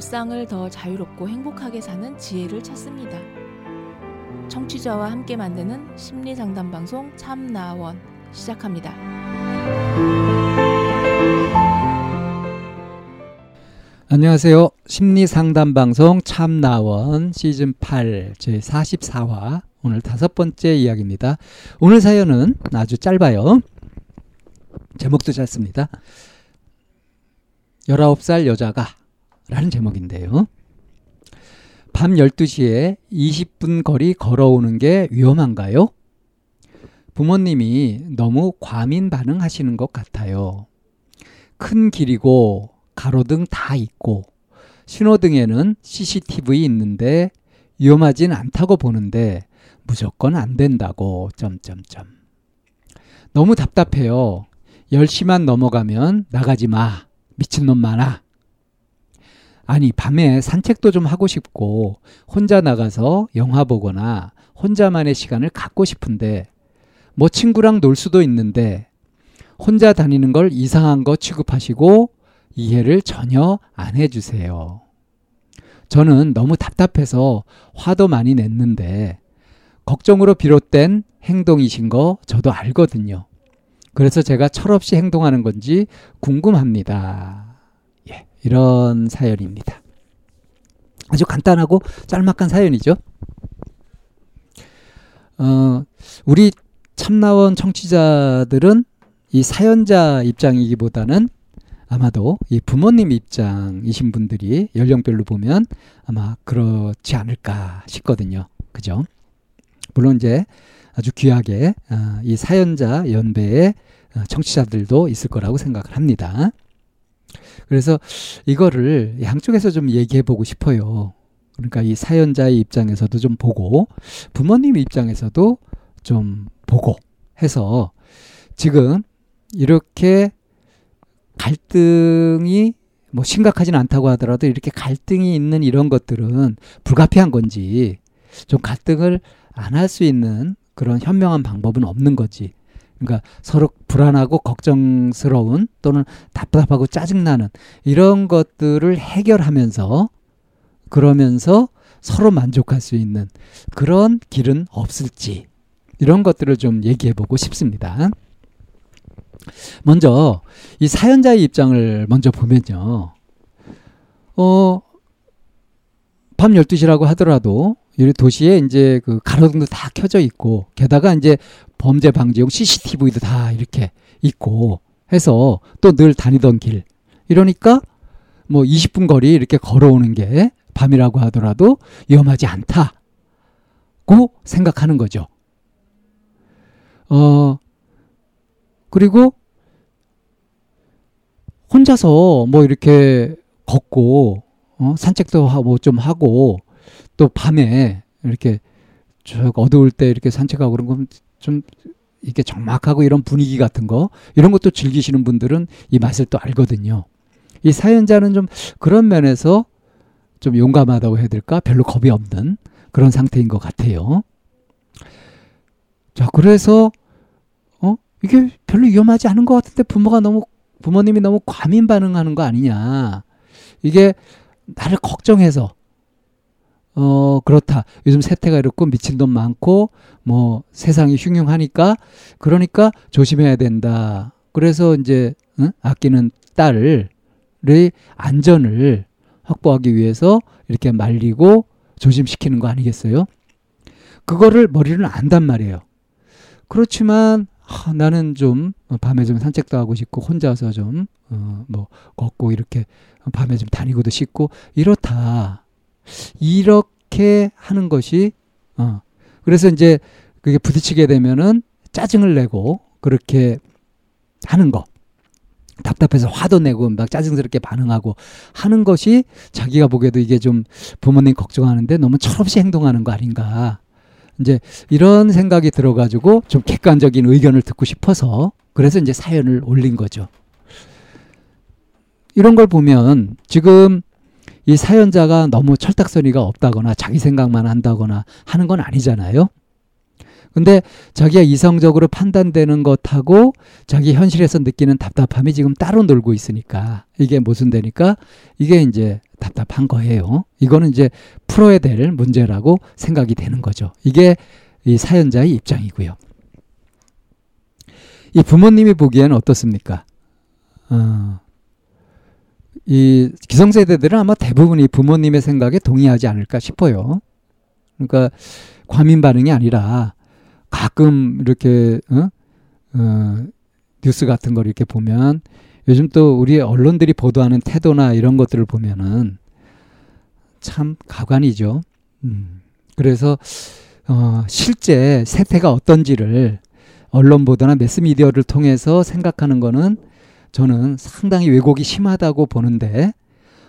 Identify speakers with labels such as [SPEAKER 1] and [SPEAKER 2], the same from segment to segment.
[SPEAKER 1] 일상을 더 자유롭고 행복하게 사는 지혜를 찾습니다. 청취자와 함께 만드는 심리 상담 방송 참나원 시작합니다.
[SPEAKER 2] 안녕하세요. 심리 상담 방송 참나원 시즌 8 제 44화 오늘 다섯 번째 이야기입니다. 오늘 사연은 아주 짧아요. 제목도 짧습니다. 19살 여자가 라는 제목인데요. 밤 12시에 20분 거리 걸어오는 게 위험한가요? 부모님이 너무 과민 반응하시는 것 같아요. 큰 길이고 가로등 다 있고 신호등에는 CCTV 있는데 위험하진 않다고 보는데 무조건 안 된다고 점점점. 너무 답답해요. 10시만 넘어가면 나가지 마. 미친놈 많아. 아니, 밤에 산책도 좀 하고 싶고, 혼자 나가서 영화 보거나 혼자만의 시간을 갖고 싶은데, 뭐 친구랑 놀 수도 있는데, 혼자 다니는 걸 이상한 거 취급하시고, 이해를 전혀 안 해주세요. 저는 너무 답답해서 화도 많이 냈는데, 걱정으로 비롯된 행동이신 거 저도 알거든요. 그래서 제가 철없이 행동하는 건지 궁금합니다. 예, 이런 사연입니다. 아주 간단하고 짤막한 사연이죠. 어, 우리 참나원 청취자들은 이 사연자 입장이기보다는 아마도 이 부모님 입장이신 분들이 연령별로 보면 아마 그렇지 않을까 싶거든요. 그죠? 물론 이제 아주 귀하게 어, 이 사연자 연배의 어, 청취자들도 있을 거라고 생각을 합니다. 그래서 이거를 양쪽에서 좀 얘기해 보고 싶어요. 그러니까 이 사연자의 입장에서도 좀 보고 부모님 입장에서도 좀 보고 해서 지금 이렇게 갈등이 뭐 심각하진 않다고 하더라도 이렇게 갈등이 있는 이런 것들은 불가피한 건지 좀 갈등을 안 할 수 있는 그런 현명한 방법은 없는 거지. 그러니까 서로 불안하고 걱정스러운 또는 답답하고 짜증나는 이런 것들을 해결하면서 그러면서 서로 만족할 수 있는 그런 길은 없을지 이런 것들을 좀 얘기해 보고 싶습니다. 먼저 이 사연자의 입장을 먼저 보면요. 어, 밤 12시라고 하더라도 이 도시에 이제 그 가로등도 다 켜져 있고 게다가 이제 범죄 방지용 CCTV도 다 이렇게 있고 해서 또 늘 다니던 길 이러니까 뭐 20분 거리 이렇게 걸어오는 게 밤이라고 하더라도 위험하지 않다고 생각하는 거죠. 어 그리고 혼자서 뭐 이렇게 걷고 어, 산책도 하고 좀 하고 또 밤에 이렇게 쭉 어두울 때 이렇게 산책하고 그런 건 좀 이게 적막하고 이런 분위기 같은 거 이런 것도 즐기시는 분들은 이 맛을 또 알거든요. 이 사연자는 좀 그런 면에서 좀 용감하다고 해야 될까? 별로 겁이 없는 그런 상태인 것 같아요. 자, 그래서 어 이게 별로 위험하지 않은 것 같은데 부모가 너무 부모님이 너무 과민 반응하는 거 아니냐? 이게 나를 걱정해서 어, 그렇다. 요즘 세태가 이렇고 미친 돈 많고, 뭐, 세상이 흉흉하니까, 그러니까 조심해야 된다. 그래서 이제, 응? 아끼는 딸의 안전을 확보하기 위해서 이렇게 말리고 조심시키는 거 아니겠어요? 그거를 머리는 안단 말이에요. 그렇지만, 아, 나는 좀, 밤에 좀 산책도 하고 싶고, 혼자서 좀, 어, 뭐, 걷고, 이렇게, 밤에 좀 다니고도 싶고, 이렇다. 이렇게 하는 것이 어. 그래서 이제 그게 부딪히게 되면은 짜증을 내고 그렇게 하는 거. 답답해서 화도 내고 막 짜증스럽게 반응하고 하는 것이 자기가 보기에도 이게 좀 부모님 걱정하는데 너무 철없이 행동하는 거 아닌가. 이제 이런 생각이 들어가지고 좀 객관적인 의견을 듣고 싶어서 그래서 이제 사연을 올린 거죠. 이런 걸 보면 지금 이 사연자가 너무 철딱서니가 없다거나 자기 생각만 한다거나 하는 건 아니잖아요. 근데 자기가 이성적으로 판단되는 것하고 자기 현실에서 느끼는 답답함이 지금 따로 놀고 있으니까 이게 무슨 되니까 이게 이제 답답한 거예요. 이거는 이제 풀어야 될 문제라고 생각이 되는 거죠. 이게 이 사연자의 입장이고요. 이 부모님이 보기에는 어떻습니까? 어, 이 기성세대들은 아마 대부분이 부모님의 생각에 동의하지 않을까 싶어요. 그러니까 과민 반응이 아니라 가끔 이렇게 어? 어, 뉴스 같은 걸 이렇게 보면 요즘 또 우리 언론들이 보도하는 태도나 이런 것들을 보면은 참 가관이죠. 음. 그래서 어, 실제 세태가 어떤지를 언론 보도나 매스 미디어를 통해서 생각하는 거는 저는 상당히 왜곡이 심하다고 보는데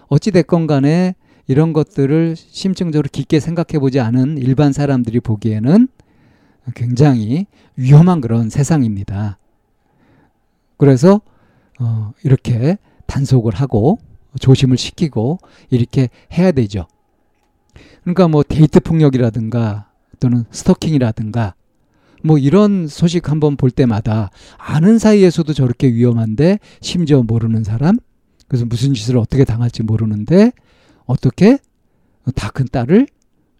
[SPEAKER 2] 어찌 됐건 간에 이런 것들을 심층적으로 깊게 생각해 보지 않은 일반 사람들이 보기에는 굉장히 위험한 그런 세상입니다. 그래서 어, 이렇게 단속을 하고 조심을 시키고 이렇게 해야 되죠. 그러니까 뭐 데이트 폭력이라든가 또는 스토킹이라든가 뭐 이런 소식 한번 볼 때마다 아는 사이에서도 저렇게 위험한데 심지어 모르는 사람 그래서 무슨 짓을 어떻게 당할지 모르는데 어떻게 다 큰 딸을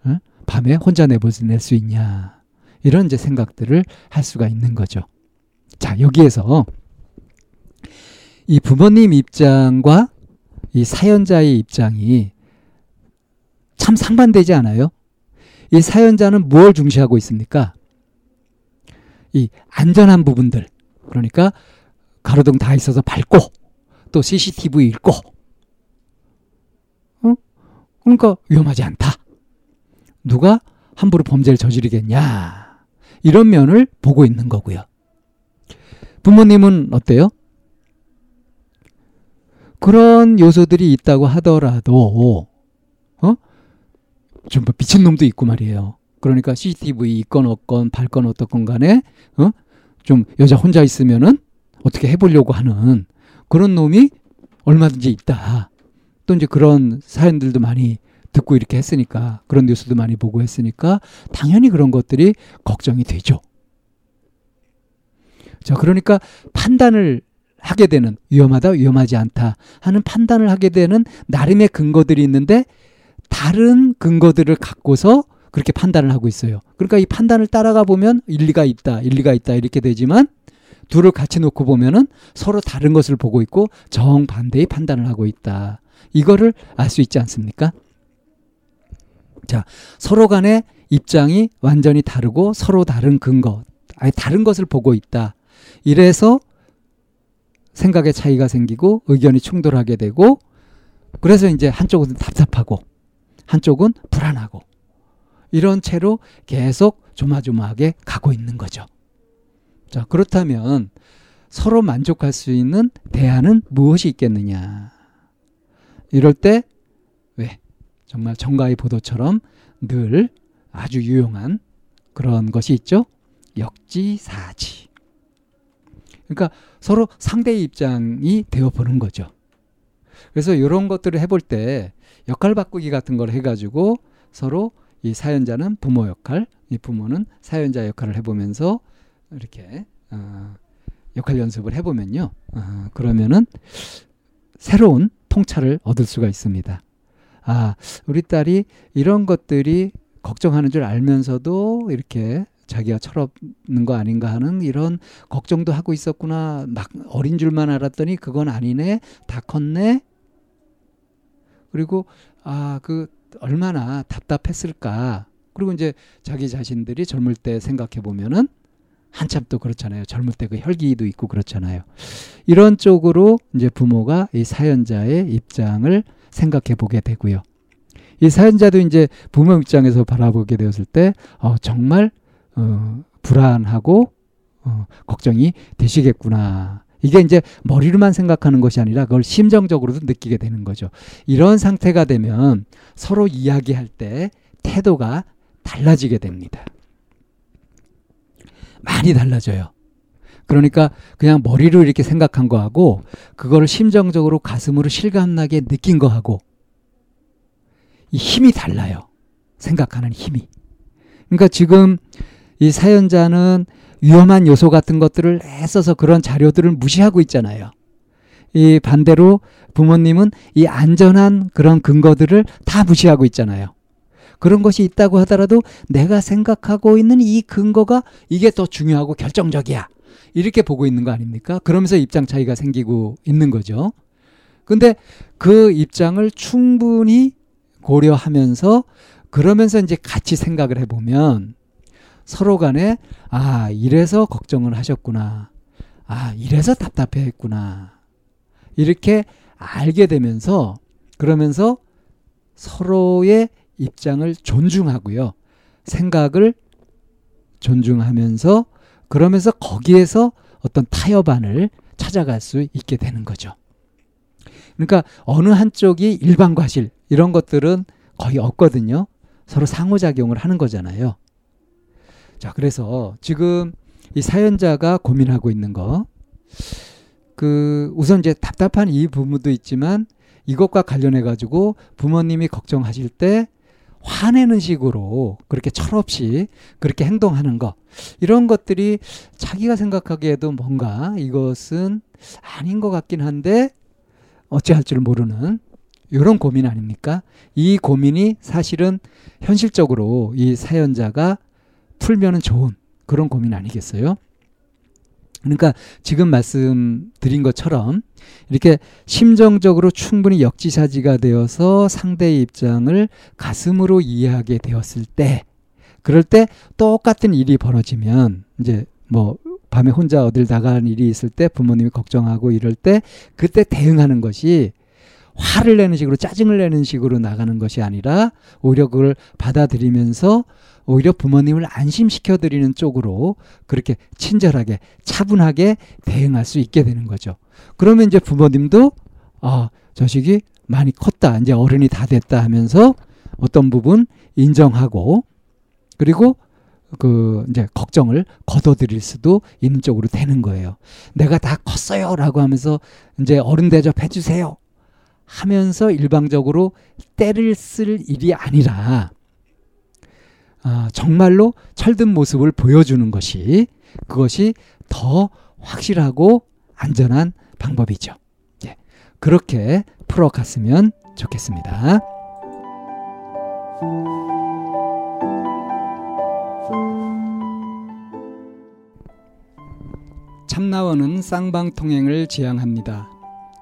[SPEAKER 2] 어? 밤에 혼자 내보낼 수 있냐 이런 이제 생각들을 할 수가 있는 거죠. 자 여기에서 이 부모님 입장과 이 사연자의 입장이 참 상반되지 않아요? 이 사연자는 뭘 중시하고 있습니까? 이 안전한 부분들. 그러니까 가로등 다 있어서 밝고 또 CCTV 있고 어? 그러니까 위험하지 않다. 누가 함부로 범죄를 저지르겠냐. 이런 면을 보고 있는 거고요. 부모님은 어때요? 그런 요소들이 있다고 하더라도 어? 좀 미친놈도 있고 말이에요. 그러니까 CCTV 있건 없건 밝건 어떻건 간에 어? 좀 여자 혼자 있으면은 어떻게 해보려고 하는 그런 놈이 얼마든지 있다. 또 이제 그런 사연들도 많이 듣고 이렇게 했으니까 그런 뉴스도 많이 보고 했으니까 당연히 그런 것들이 걱정이 되죠. 자, 그러니까 판단을 하게 되는 위험하다, 위험하지 않다 하는 판단을 하게 되는 나름의 근거들이 있는데 다른 근거들을 갖고서 그렇게 판단을 하고 있어요. 그러니까 이 판단을 따라가 보면 일리가 있다, 일리가 있다 이렇게 되지만 둘을 같이 놓고 보면은 서로 다른 것을 보고 있고 정반대의 판단을 하고 있다. 이거를 알 수 있지 않습니까? 자, 서로 간의 입장이 완전히 다르고 서로 다른 근거, 아니 다른 것을 보고 있다. 이래서 생각의 차이가 생기고 의견이 충돌하게 되고 그래서 이제 한쪽은 답답하고 한쪽은 불안하고 이런 채로 계속 조마조마하게 가고 있는 거죠. 자, 그렇다면 서로 만족할 수 있는 대안은 무엇이 있겠느냐? 이럴 때, 왜? 정말 정가의 보도처럼 늘 아주 유용한 그런 것이 있죠? 역지사지. 그러니까 서로 상대의 입장이 되어 보는 거죠. 그래서 이런 것들을 해볼 때 역할 바꾸기 같은 걸 해가지고 서로 이 사연자는 부모 역할, 이 부모는 사연자 역할을 해보면서 이렇게 어, 역할 연습을 해보면요. 어, 그러면은 새로운 통찰을 얻을 수가 있습니다. 아, 우리 딸이 이런 것들이 걱정하는 줄 알면서도 이렇게 자기가 철없는 거 아닌가 하는 이런 걱정도 하고 있었구나. 막 어린 줄만 알았더니 그건 아니네. 다 컸네. 그리고 아, 그 얼마나 답답했을까. 그리고 이제 자기 자신들이 젊을 때 생각해 보면은 한참 또 그렇잖아요. 젊을 때 그 혈기도 있고 그렇잖아요. 이런 쪽으로 이제 부모가 이 사연자의 입장을 생각해 보게 되고요. 이 사연자도 이제 부모 입장에서 바라보게 되었을 때 어, 정말 어, 불안하고 어, 걱정이 되시겠구나. 이게 이제 머리로만 생각하는 것이 아니라 그걸 심정적으로도 느끼게 되는 거죠. 이런 상태가 되면 서로 이야기할 때 태도가 달라지게 됩니다. 많이 달라져요. 그러니까 그냥 머리로 이렇게 생각한 거하고 그거를 심정적으로 가슴으로 실감나게 느낀 거하고 이 힘이 달라요. 생각하는 힘이. 그러니까 지금 이 사연자는 위험한 요소 같은 것들을 애써서 그런 자료들을 무시하고 있잖아요. 이 반대로 부모님은 이 안전한 그런 근거들을 다 무시하고 있잖아요. 그런 것이 있다고 하더라도 내가 생각하고 있는 이 근거가 이게 더 중요하고 결정적이야. 이렇게 보고 있는 거 아닙니까? 그러면서 입장 차이가 생기고 있는 거죠. 근데 그 입장을 충분히 고려하면서 그러면서 이제 같이 생각을 해보면 서로 간에 아, 이래서 걱정을 하셨구나. 아, 이래서 답답해 했구나. 이렇게 알게 되면서 그러면서 서로의 입장을 존중하고요. 생각을 존중하면서 그러면서 거기에서 어떤 타협안을 찾아갈 수 있게 되는 거죠. 그러니까 어느 한쪽이 일반 과실 이런 것들은 거의 없거든요. 서로 상호작용을 하는 거잖아요. 자, 그래서 지금 이 사연자가 고민하고 있는 거, 그, 우선 이제 답답한 이 부분도 있지만 이것과 관련해 가지고 부모님이 걱정하실 때 화내는 식으로 그렇게 철없이 그렇게 행동하는 것 이런 것들이 자기가 생각하기에도 뭔가 이것은 아닌 것 같긴 한데 어찌할 줄 모르는 이런 고민 아닙니까? 이 고민이 사실은 현실적으로 이 사연자가 풀면은 좋은 그런 고민 아니겠어요? 그러니까 지금 말씀드린 것처럼 이렇게 심정적으로 충분히 역지사지가 되어서 상대의 입장을 가슴으로 이해하게 되었을 때 그럴 때 똑같은 일이 벌어지면 이제 뭐 밤에 혼자 어딜 나가는 일이 있을 때 부모님이 걱정하고 이럴 때 그때 대응하는 것이 화를 내는 식으로 짜증을 내는 식으로 나가는 것이 아니라 오히려 그걸 받아들이면서 오히려 부모님을 안심시켜 드리는 쪽으로 그렇게 친절하게 차분하게 대응할 수 있게 되는 거죠. 그러면 이제 부모님도 아, 자식이 많이 컸다. 이제 어른이 다 됐다 하면서 어떤 부분 인정하고 그리고 그 이제 걱정을 걷어들일 수도 있는 쪽으로 되는 거예요. 내가 다 컸어요라고 하면서 이제 어른 대접해 주세요. 하면서 일방적으로 때를 쓸 일이 아니라 아, 정말로 철든 모습을 보여주는 것이 그것이 더 확실하고 안전한 방법이죠. 예, 그렇게 풀어갔으면 좋겠습니다. 참나원은 쌍방통행을 지향합니다.